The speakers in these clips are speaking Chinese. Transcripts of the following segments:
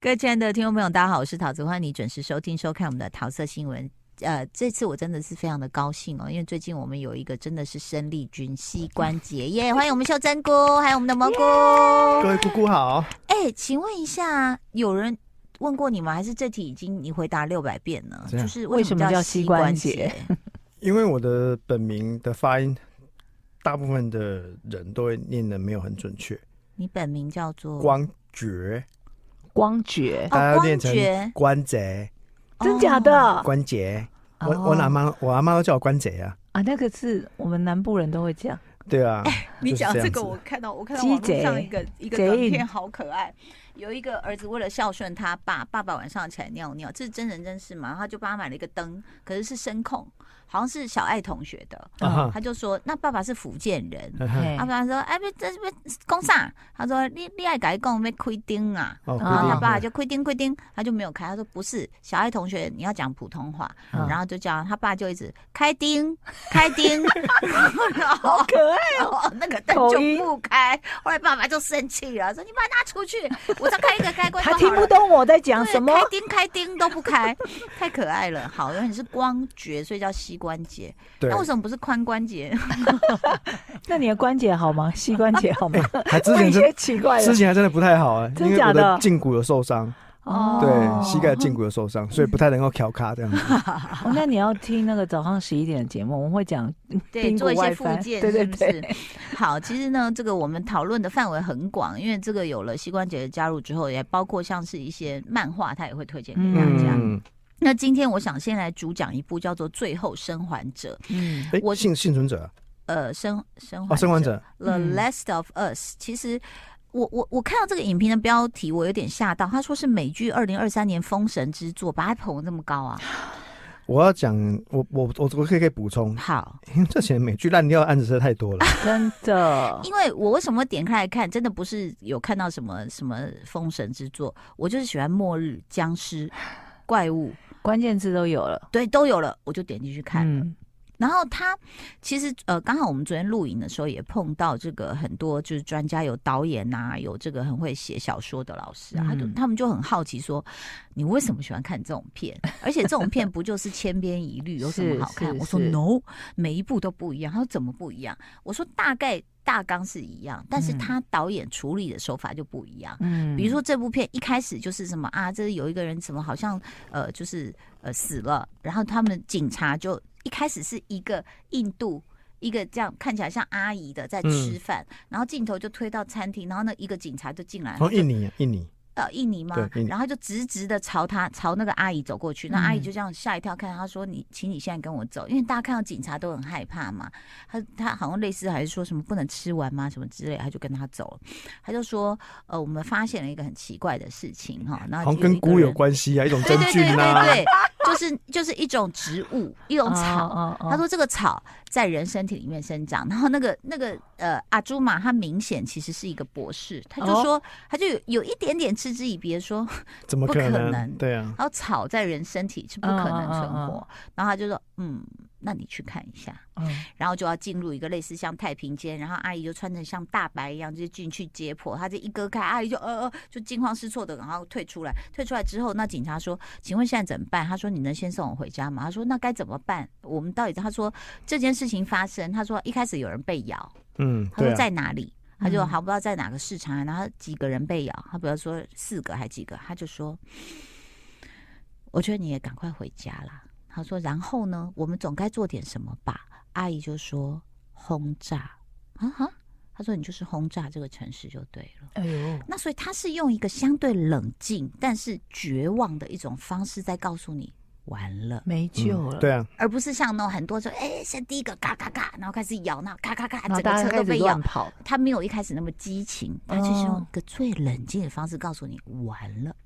各位亲爱的听众朋友，大家好，我是桃子，欢迎你准时收听收看我们的桃色新闻。呃，这次我真的是非常的高兴哦，因为最近我们有一个真的是生力军膝关节耶，欢迎我们秀珍菇，还有我们的蘑菇。各位姑姑好。哎，请问一下，有人问过你吗？还是这题已经你回答六百遍了？就是为什么叫膝关节？因为我的本名的发音，大部分的人都会念的没有很准确。你本名叫做光觉。光觉，大家要念成关节，真假的？关节，我我阿妈我阿妈都叫我关节啊。啊，那个是我们南部人都会讲。对啊，你讲这个，我看到我看到网络上一个一个短片，好可爱。有一个儿子为了孝顺他爸，爸爸晚上起来尿尿，这是真人真事嘛？他就帮他买了一个灯，可是是声控。好像是小爱同学的，他就说：“那爸爸是福建人。”他爸爸说：“哎，不这别讲啥？”他说：“你你爱改讲没亏丁啊？”然后他爸爸就亏丁亏丁，他就没有开。他说：“不是，小爱同学，你要讲普通话。”然后就叫他爸就一直开丁开丁，好可爱哦！那个灯就不开。后来爸爸就生气了，说：“你把它拿出去，我再开一个开关。”他听不懂我在讲什么，开灯开灯都不开，太可爱了。好，因为你是光觉，所以叫膝关节，那为什么不是髋关节？那你的关节好吗？膝关节好吗？还之前真奇怪，之前还真的不太好啊，因为我的胫骨有受伤。哦，对，膝盖胫骨有受伤，所以不太能够调卡这样子。那你要听那个早上十一点的节目，我们会讲对做一些附件，是不是？好，其实呢，这个我们讨论的范围很广，因为这个有了膝关节的加入之后，也包括像是一些漫画，他也会推荐给大家。那今天我想先来主讲一部叫做《最后生还者》。嗯，我幸幸存者。呃，生生哦，生还者。The Last of Us。其实我我我看到这个影评的标题，我有点吓到。他说是美剧二零二三年封神之作，把它捧得这么高啊！我要讲，我我我我可以可以补充。好，因为这些美剧烂掉的案子实在太多了，真的。因为我为什么点开来看，真的不是有看到什么什么封神之作，我就是喜欢末日、僵尸、怪物。关键字都有了，对，都有了，我就点进去看了。嗯、然后他其实呃，刚好我们昨天录影的时候也碰到这个很多就是专家，有导演呐、啊，有这个很会写小说的老师啊，他就他们就很好奇说，你为什么喜欢看这种片？而且这种片不就是千篇一律，有什么好看？我说 no，每一部都不一样。他说怎么不一样？我说大概。大纲是一样，但是他导演处理的手法就不一样。嗯，比如说这部片一开始就是什么啊，这有一个人怎么好像呃，就是呃死了，然后他们警察就一开始是一个印度一个这样看起来像阿姨的在吃饭，嗯、然后镜头就推到餐厅，然后呢一个警察就进来，哦，印尼，印尼。到印尼吗？然后就直直的朝他朝那个阿姨走过去，那阿姨就这样吓一跳，看他说：“你，请你现在跟我走。”因为大家看到警察都很害怕嘛。他他好像类似还是说什么不能吃完吗？什么之类，他就跟他走了。他就说：“呃，我们发现了一个很奇怪的事情哈，然后跟菇有关系啊，一种真菌啊，对对对对，就是就是一种植物，一种草。他说这个草在人身体里面生长，然后那个那个呃阿朱玛他明显其实是一个博士，他就说他就有有一点点。嗤之以鼻说，怎么可能？可能对啊，然后草在人身体是不可能存活。Oh, oh, oh. 然后他就说，嗯，那你去看一下。嗯，oh. 然后就要进入一个类似像太平间，然后阿姨就穿成像大白一样，就进去解剖。他这一割开，阿姨就呃呃，就惊慌失措的，然后退出来。退出来之后，那警察说，请问现在怎么办？他说，你能先送我回家吗？他说，那该怎么办？我们到底？他说这件事情发生，他说一开始有人被咬，嗯，他说在哪里？他就还不知道在哪个市场，然后几个人被咬，他比如说四个还几个，他就说：“我觉得你也赶快回家啦。”他说：“然后呢，我们总该做点什么吧？”阿姨就说：“轰炸啊哈！”他说：“你就是轰炸这个城市就对了。”哎呦，那所以他是用一个相对冷静但是绝望的一种方式在告诉你。完了，没救了。对啊，而不是像那种很多说，哎，先第一个嘎嘎嘎，然后开始咬，那咔咔咔，整个车都被咬跑。他没有一开始那么激情，他就是用一个最冷静的方式告诉你完了，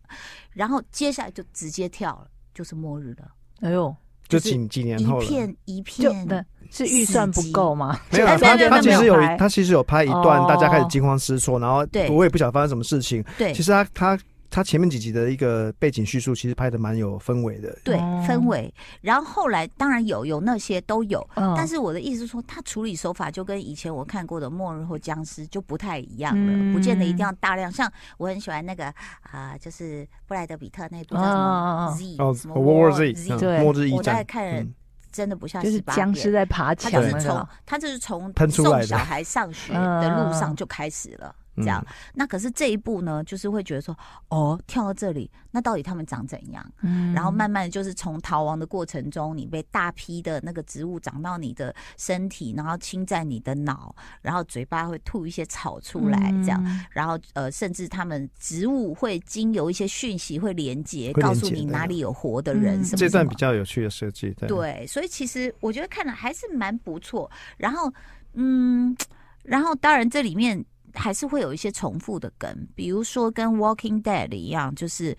然后接下来就直接跳了，就是末日了。哎呦，就几几年后了，一片一片的，是预算不够吗？没有，他他其实有他其实有拍一段，大家开始惊慌失措，然后对，我也不晓得发生什么事情。对，其实他他。他前面几集的一个背景叙述，其实拍的蛮有氛围的。对，氛围。然后后来当然有有那些都有，但是我的意思是说，他处理手法就跟以前我看过的《末日》或《僵尸》就不太一样了，不见得一定要大量。像我很喜欢那个啊，就是布莱德比特那部叫什么 Z 哦，什么 War Z，对，末日一战。我在看。真的不像就是僵尸在爬墙，他就是从他就是从送小孩上学的路上就开始了。这样，那可是这一步呢，就是会觉得说，哦，跳到这里，那到底他们长怎样？嗯，然后慢慢就是从逃亡的过程中，你被大批的那个植物长到你的身体，然后侵占你的脑，然后嘴巴会吐一些草出来，这样，然后呃，甚至他们植物会经由一些讯息会连接，告诉你哪里有活的人什么。这段比较有趣的设计，对，所以其实我觉得看了还是蛮不错。然后，嗯，然后当然这里面。还是会有一些重复的梗，比如说跟《Walking Dead》一样，就是，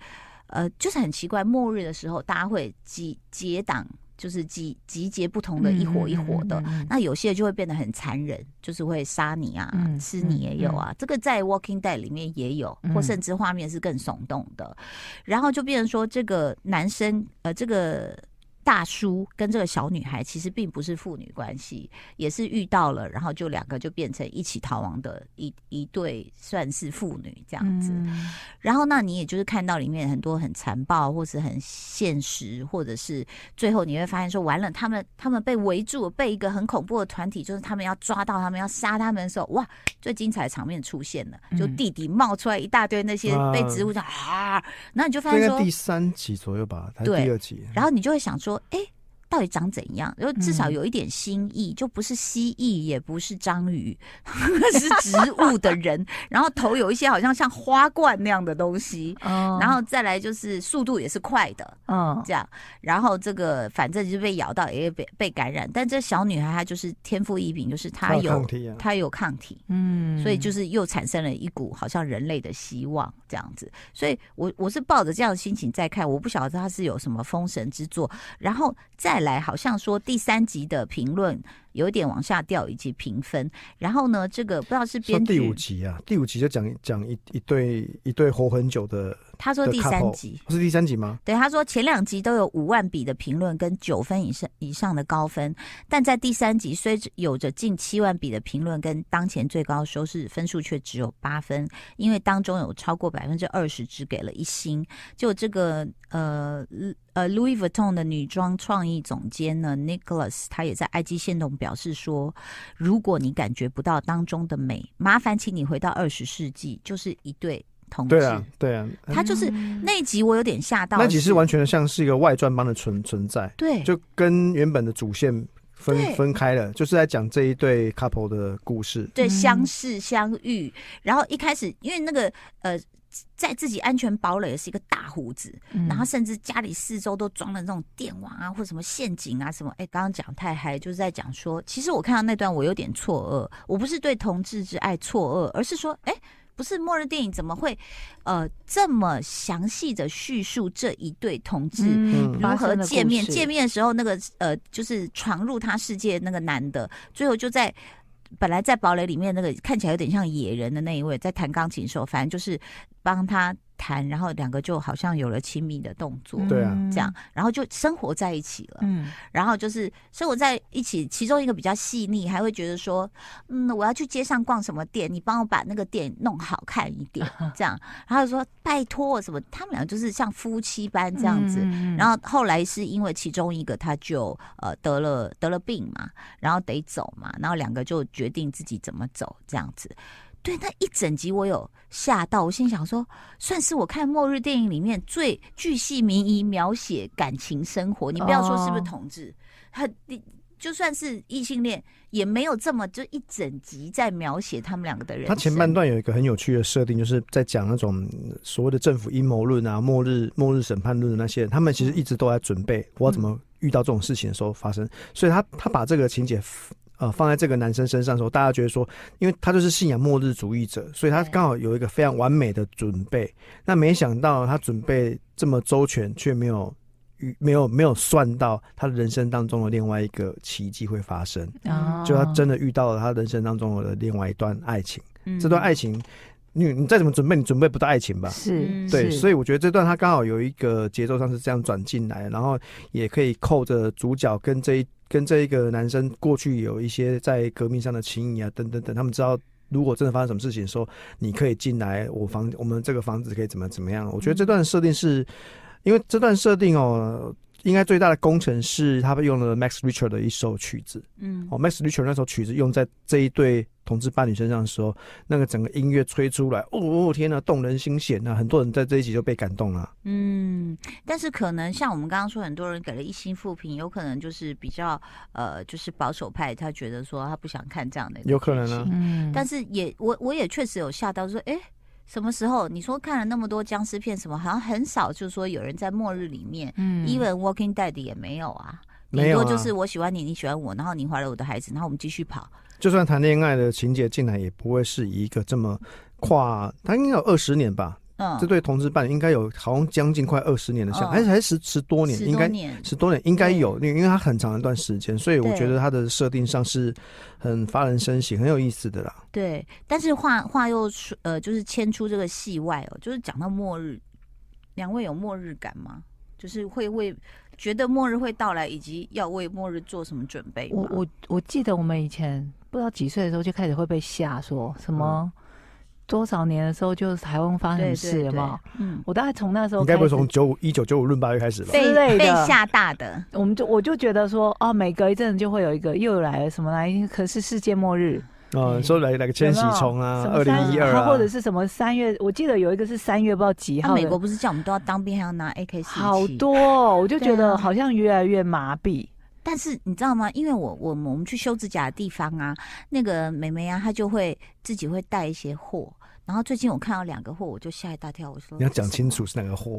呃，就是很奇怪，末日的时候大家会集结党，就是集集结不同的一伙一伙的，嗯嗯嗯嗯，那有些就会变得很残忍，就是会杀你啊，嗯、吃你也有啊，这个在《Walking Dead》里面也有，或甚至画面是更耸动的，然后就变成说这个男生，呃，这个。大叔跟这个小女孩其实并不是父女关系，也是遇到了，然后就两个就变成一起逃亡的一一对，算是父女这样子。嗯、然后那你也就是看到里面很多很残暴，或是很现实，或者是最后你会发现说，完了，他们他们被围住，被一个很恐怖的团体，就是他们要抓到他们，要杀他们的时候，哇，最精彩的场面出现了，就弟弟冒出来一大堆那些被植物上啊，那你就发现说，第三集左右吧，还是第二集，然后你就会想说。哎，到底长怎样？就至少有一点新意，嗯、就不是蜥蜴，也不是章鱼，是植物的人。然后头有一些好像像花冠那样的东西。哦、然后再来就是速度也是快的。嗯、哦，这样。然后这个反正就是被咬到，也被被感染。但这小女孩她就是天赋异禀，就是她有她有抗体，啊、她有抗体。嗯，所以就是又产生了一股好像人类的希望这样子。所以我我是抱着这样的心情在看，我不晓得她是有什么封神之作。然后再来，好像说第三集的评论有点往下掉，以及评分。然后呢，这个不知道是编剧第五集啊，第五集就讲讲一一对一对活很久的。他说第三集是第三集吗？对，他说前两集都有五万笔的评论跟九分以上以上的高分，但在第三集虽有着近七万笔的评论跟当前最高收视分数却只有八分，因为当中有超过百分之二十只给了一星。就这个呃呃，Louis Vuitton 的女装创意总监呢，Nicholas，他也在 IG 线动表示说，如果你感觉不到当中的美，麻烦请你回到二十世纪，就是一对同。对啊，对啊，他就是那一集，我有点吓到。那集是完全像是一个外传般的存存在，对，就跟原本的主线分分开了，就是在讲这一对 couple 的故事，对，相识相遇，然后一开始因为那个呃，在自己安全堡垒是一个大胡子，然后甚至家里四周都装了那种电网啊，或者什么陷阱啊什么，哎，刚刚讲太嗨，就是在讲说，其实我看到那段我有点错愕，我不是对同志之爱错愕，而是说，哎。不是末日电影怎么会，呃，这么详细的叙述这一对同志如何见面？见面的时候，那个呃，就是闯入他世界那个男的，最后就在本来在堡垒里面那个看起来有点像野人的那一位，在弹钢琴的时候，反正就是帮他。谈，然后两个就好像有了亲密的动作，对啊，这样，然后就生活在一起了。嗯，然后就是生活在一起，其中一个比较细腻，还会觉得说，嗯，我要去街上逛什么店，你帮我把那个店弄好看一点，这样。然后说拜托什么，他们俩就是像夫妻般这样子。然后后来是因为其中一个他就呃得了得了病嘛，然后得走嘛，然后两个就决定自己怎么走这样子。对，那一整集我有吓到，我心想说，算是我看末日电影里面最巨细靡遗描写感情生活。你不要说是不是同志，他你就算是异性恋，也没有这么就一整集在描写他们两个的人。他前半段有一个很有趣的设定，就是在讲那种所谓的政府阴谋论啊、末日末日审判论的那些人，他们其实一直都在准备我要怎么遇到这种事情的时候发生。所以他他把这个情节。呃，放在这个男生身上的时候，大家觉得说，因为他就是信仰末日主义者，所以他刚好有一个非常完美的准备。那没想到他准备这么周全，却没有没有没有算到他人生当中的另外一个奇迹会发生。哦、就他真的遇到了他人生当中的另外一段爱情，嗯、这段爱情你你再怎么准备，你准备不到爱情吧？是，对，所以我觉得这段他刚好有一个节奏上是这样转进来，然后也可以扣着主角跟这一跟这一个男生过去有一些在革命上的情谊啊，等等等，他们知道如果真的发生什么事情的时候，你可以进来我房，我们这个房子可以怎么怎么样？我觉得这段设定是因为这段设定哦。应该最大的工程是他们用了 Max Richard 的一首曲子，嗯，哦，Max Richard 那首曲子用在这一对同志伴侣身上的时候，那个整个音乐吹出来，哦天呐，动人心弦呐！很多人在这一集就被感动了。嗯，但是可能像我们刚刚说，很多人给了一星复评，有可能就是比较呃，就是保守派，他觉得说他不想看这样的，有可能啊。嗯，但是也我我也确实有吓到说，哎。什么时候？你说看了那么多僵尸片，什么好像很少，就是说有人在末日里面，嗯，even Walking Dead 也没有啊。顶多就是我喜欢你，你喜欢我，然后你怀了我的孩子，然后我们继续跑。就算谈恋爱的情节进来，也不会是一个这么跨，他应该有二十年吧。嗯，这对同志伴侣应该有好像将近快二十年的相，还是还是十十多年，应该十多年应该有，因为因为它很长一段时间，所以我觉得它的设定上是很发人深省，很有意思的啦。对，但是话话又说，呃，就是牵出这个戏外哦，就是讲到末日，两位有末日感吗？就是会为觉得末日会到来，以及要为末日做什么准备？我我我记得我们以前不知道几岁的时候就开始会被吓说什么。嗯多少年的时候，就是台湾发生事了嘛？嗯，我大概从那时候，应该不是从九五一九九五闰八月开始吧？被被吓大的，我们就我就觉得说，哦，每隔一阵就会有一个又来了什么来，可是世界末日哦，说来来个千禧虫啊，二零一二啊，或者是什么三月，我记得有一个是三月不知道几号。美国不是叫我们都要当兵，还要拿 AK 四？好多，我就觉得好像越来越麻痹。但是你知道吗？因为我我我们去修指甲的地方啊，那个妹妹啊，她就会自己会带一些货。然后最近我看到两个货，我就吓一大跳。我说你要讲清楚是哪个货，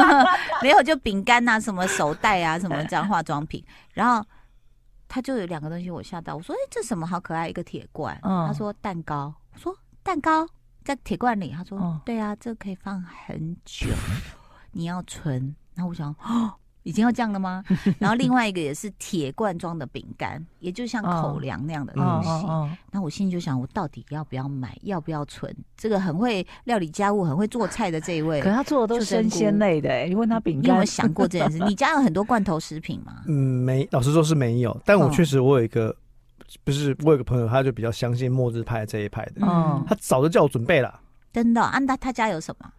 没有就饼干啊，什么手袋啊，什么这样化妆品。然后他就有两个东西，我吓到。我说：“哎，这什么好可爱，一个铁罐。”他说：“蛋糕。”我说：“蛋糕在铁罐里。”他说：“对啊，这可以放很久，你要存。”然后我想：“哦。”已经要这样了吗？然后另外一个也是铁罐装的饼干，也就像口粮那样的东西。那我心里就想，我到底要不要买？要不要存？这个很会料理家务、很会做菜的这一位，可是他做的都是生鲜类的。你问他饼干，你有没有想过这件事？你家有很多罐头食品吗？嗯，没。老实说是没有。但我确实，我有一个，不是我有个朋友，他就比较相信末日派这一派的。嗯，他早就叫我准备了。真的？安达他家有什么？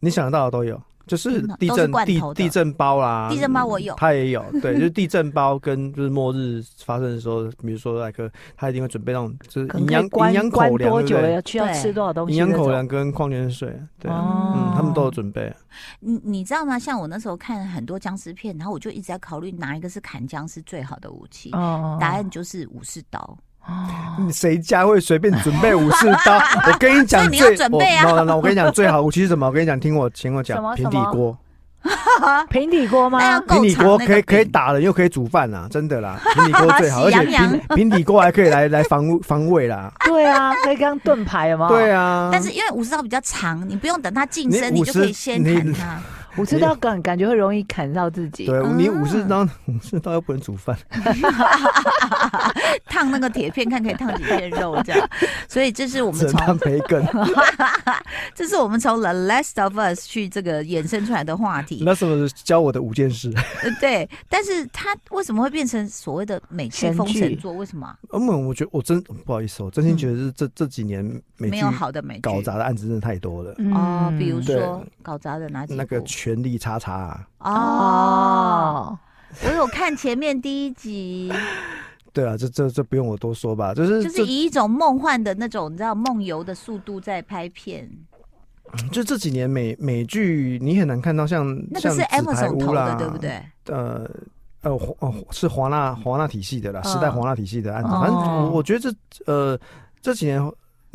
你想得到的都有。就是地震地地震包啦，地震包我有，他也有，对，就是地震包跟就是末日发生的时候，比如说那个他一定会准备那种就是营养营养口粮，多久要需要吃多少东西？营养口粮跟矿泉水，对，嗯，他们都有准备。你你知道吗？像我那时候看很多僵尸片，然后我就一直在考虑哪一个是砍僵尸最好的武器，答案就是武士刀。你谁家会随便准备武士刀？我跟你讲，你要准备啊！那我跟你讲，最好武器是什么？我跟你讲，听我听我讲，平底锅。平底锅吗？平底锅可以可以打人，又可以煮饭啊，真的啦！平底锅最好，而且平平底锅还可以来来防防卫啦。对啊，可以当盾牌吗？对啊。但是因为武士刀比较长，你不用等它近身，你就可以先砍它。武士刀感感觉会容易砍到自己。对，你武士刀，武士刀又不能煮饭，烫那个铁片看可以烫几片肉这样。所以这是我们从培根，这是我们从 The Last of Us 去这个衍生出来的话题。那是不是教我的五件事？对，但是他为什么会变成所谓的美剧封神作？为什么？嗯，我觉得我真不好意思，我真心觉得是这这几年没有好的美剧搞砸的案子真的太多了。哦，比如说搞砸的哪几？那个。权力叉叉啊！哦，我有看前面第一集。对啊，这这这不用我多说吧，就是就是以一种梦幻的那种，你知道梦游的速度在拍片。就这几年美美剧，你很难看到像那个是 Amazon 投的，对不对？呃呃，哦，是华纳华纳体系的啦，时代华纳体系的案子。反正我我觉得这呃这几年。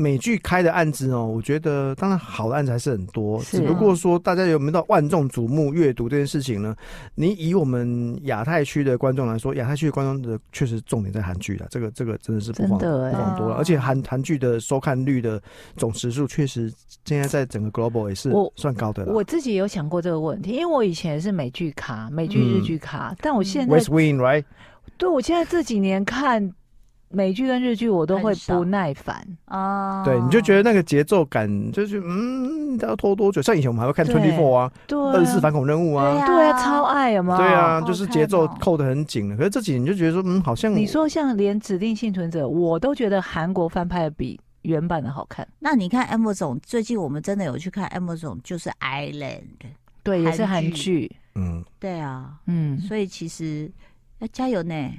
美剧开的案子哦，我觉得当然好的案子还是很多，是只不过说大家有没有到万众瞩目阅读这件事情呢？你以我们亚太区的观众来说，亚太区的观众的确实重点在韩剧了，这个这个真的是不遑不遑多了，而且韩韩剧的收看率的总时数确实现在在整个 global 也是算高的了。我自己有想过这个问题，因为我以前是美剧卡，美剧日剧卡，嗯、但我现在 West Wing right？对，我现在这几年看。美剧跟日剧我都会不耐烦啊。对，你就觉得那个节奏感就是嗯，要拖多久？像以前我们还会看 Twenty Four 啊，对，二十四反恐任务啊，对啊，超爱有没有？对啊，就是节奏扣的很紧。可是这几年就觉得说，嗯，好像你说像连指定幸存者，我都觉得韩国翻拍的比原版的好看。那你看 Amazon 最近我们真的有去看 Amazon，就是 Island，对，也是韩剧。嗯，对啊，嗯，所以其实要加油呢。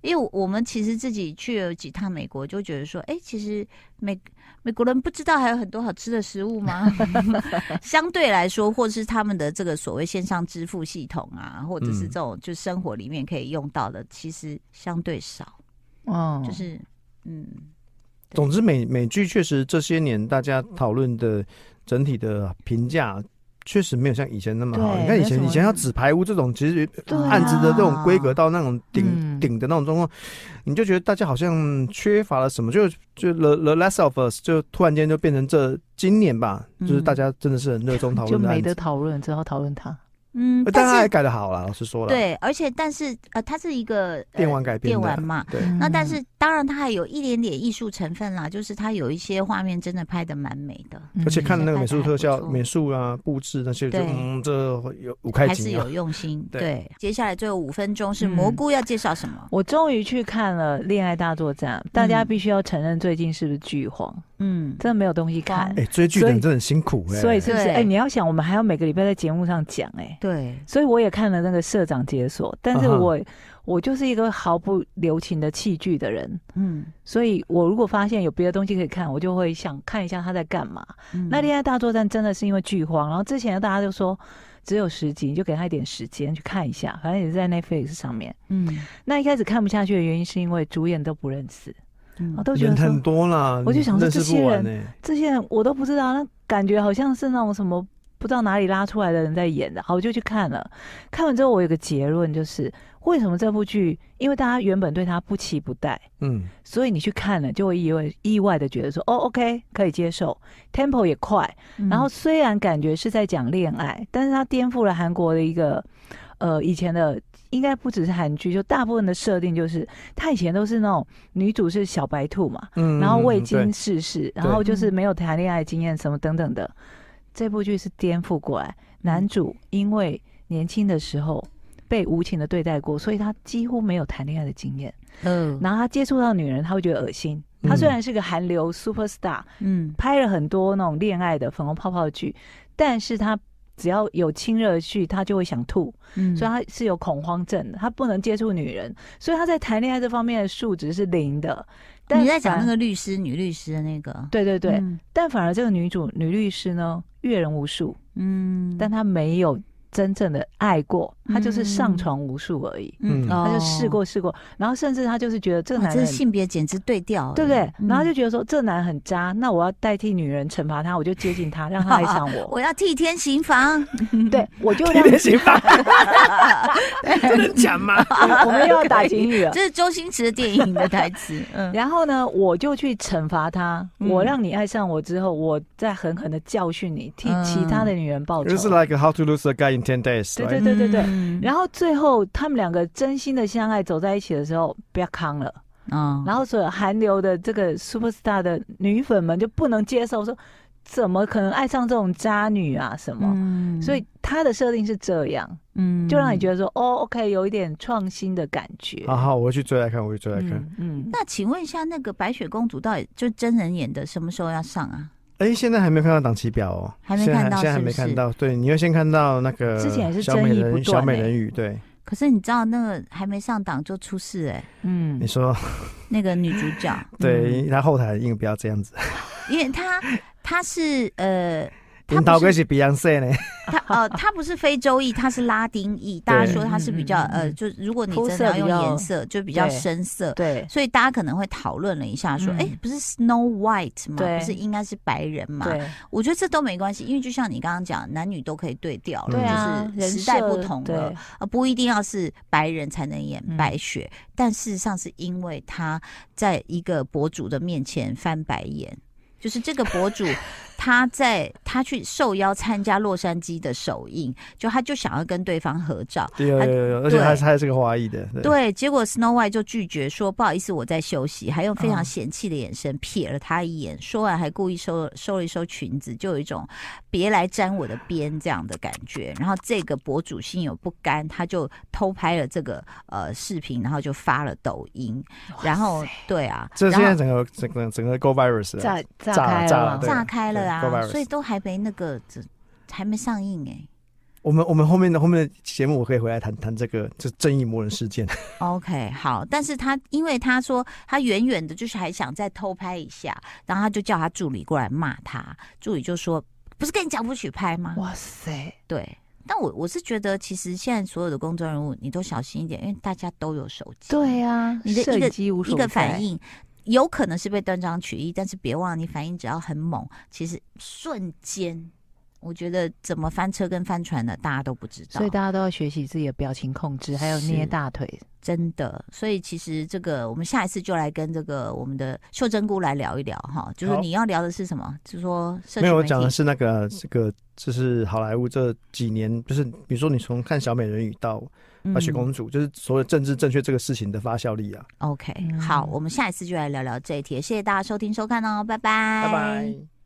因为我们其实自己去了几趟美国，就觉得说，哎，其实美美国人不知道还有很多好吃的食物吗？相对来说，或者是他们的这个所谓线上支付系统啊，或者是这种就生活里面可以用到的，其实相对少。哦，就是嗯，总之美美剧确实这些年大家讨论的整体的评价。确实没有像以前那么好。你看以前，以前要纸牌屋这种，其实案子的这种规格到那种顶顶的那种状况，你就觉得大家好像缺乏了什么，就就 The The less of Us 就突然间就变成这今年吧，就是大家真的是很热衷讨论，就没得讨论，只好讨论它。嗯，但是他还改的好了，老师说了。对，而且但是呃，它是一个电玩改编电玩嘛，对。那但是当然它还有一点点艺术成分啦，就是它有一些画面真的拍的蛮美的，而且看那个美术特效、美术啊、布置那些，就嗯，这有五开还是有用心。对，接下来最后五分钟是蘑菇要介绍什么？我终于去看了《恋爱大作战》，大家必须要承认，最近是不是剧荒？嗯，真的没有东西看。哎，追剧的人真的很辛苦哎。所以是不是？哎，你要想，我们还要每个礼拜在节目上讲哎。对。所以我也看了那个社长解锁，但是我我就是一个毫不留情的弃剧的人。嗯。所以我如果发现有别的东西可以看，我就会想看一下他在干嘛。那《恋爱大作战》真的是因为剧荒，然后之前大家就说只有十集，你就给他一点时间去看一下，反正也是在 Netflix 上面。嗯。那一开始看不下去的原因是因为主演都不认识。我都觉得很多了，我就想说这些人，这些人我都不知道，那感觉好像是那种什么不知道哪里拉出来的人在演的。好，我就去看了，看完之后我有个结论，就是为什么这部剧，因为大家原本对他不期不待，嗯，所以你去看了就会意外意外的觉得说，哦，OK，可以接受，Tempo 也快，然后虽然感觉是在讲恋爱，但是他颠覆了韩国的一个呃以前的。应该不只是韩剧，就大部分的设定就是，他以前都是那种女主是小白兔嘛，嗯，然后未经世事，然后就是没有谈恋爱经验什么等等的。这部剧是颠覆过来，男主因为年轻的时候被无情的对待过，所以他几乎没有谈恋爱的经验。嗯，然后他接触到女人，他会觉得恶心。他虽然是个韩流 super star，嗯，拍了很多那种恋爱的粉红泡泡剧，但是他。只要有亲热去，他就会想吐，嗯，所以他是有恐慌症的，他不能接触女人，所以他在谈恋爱这方面的数值是零的。但你在讲那个律师女律师的那个，对对对，嗯、但反而这个女主女律师呢，阅人无数，嗯，但她没有。真正的爱过，他就是上床无数而已。嗯，他就试过试过，然后甚至他就是觉得这个男人性别简直对调，对不对？然后就觉得说这男人很渣，那我要代替女人惩罚他，我就接近他，让他爱上我。我要替天行房，对，我就替天行房，真的讲吗？我们又要打警语了，这是周星驰的电影的台词。嗯，然后呢，我就去惩罚他，我让你爱上我之后，我再狠狠的教训你，替其他的女人报仇。就是 like how to lose a guy。Ten days，对对对对对，嗯、然后最后他们两个真心的相爱走在一起的时候，不要康了，嗯，然后所有韩流的这个 super star 的女粉们就不能接受，说怎么可能爱上这种渣女啊什么？嗯、所以他的设定是这样，嗯，就让你觉得说哦，OK，有一点创新的感觉。好好，我去追来看，我去追来看。嗯，嗯那请问一下，那个白雪公主到底就真人演的，什么时候要上啊？哎，现在还没有看到档期表哦，还没看到，现在还没看到。对，你要先看到那个之前也是小美人小美人鱼，对。可是你知道那个还没上档就出事哎，嗯，你说。那个女主角，对，她后台硬不要这样子，因为她她是呃。他导歌是 Beyonce 呢？他呃，他不是非洲裔，他是拉丁裔。大家说他是比较呃，就如果你真的要用颜色，就比较深色。对，所以大家可能会讨论了一下，说，哎，不是 Snow White 吗？不是应该是白人吗？对，我觉得这都没关系，因为就像你刚刚讲，男女都可以对调了，就是时代不同了，呃不一定要是白人才能演白雪。但事实上是因为他在一个博主的面前翻白眼，就是这个博主。他在他去受邀参加洛杉矶的首映，就他就想要跟对方合照，对，有有有，而且他还是个华裔的，对，对，结果 Snow White 就拒绝说不好意思，我在休息，还用非常嫌弃的眼神瞥了他一眼，哦、说完还故意收收了一收裙子，就有一种别来沾我的边这样的感觉。然后这个博主心有不甘，他就偷拍了这个呃视频，然后就发了抖音，然后对啊，这现在整个整个整个 Go Virus 炸炸开了，炸开了啊，所以都还没那个，这还没上映哎、欸。我们我们后面的后面的节目，我可以回来谈谈这个这正义魔人事件。OK，好，但是他因为他说他远远的，就是还想再偷拍一下，然后他就叫他助理过来骂他，助理就说：“不是跟你讲不许拍吗？”哇塞，对。但我我是觉得，其实现在所有的公众人物，你都小心一点，因为大家都有手机。对啊，你的一个一个反应，有可能是被断章取义，但是别忘了，你反应只要很猛，其实瞬间。我觉得怎么翻车跟翻船的，大家都不知道，所以大家都要学习自己的表情控制，还有捏大腿，真的。所以其实这个，我们下一次就来跟这个我们的秀珍姑来聊一聊哈，就是你要聊的是什么？就是说，没有，我讲的是那个这个，就是好莱坞这几年，就是比如说你从看小美人鱼到白雪公主，嗯、就是所有政治正确这个事情的发酵力啊。OK，好，我们下一次就来聊聊这一题。谢谢大家收听收看哦，拜拜，拜拜。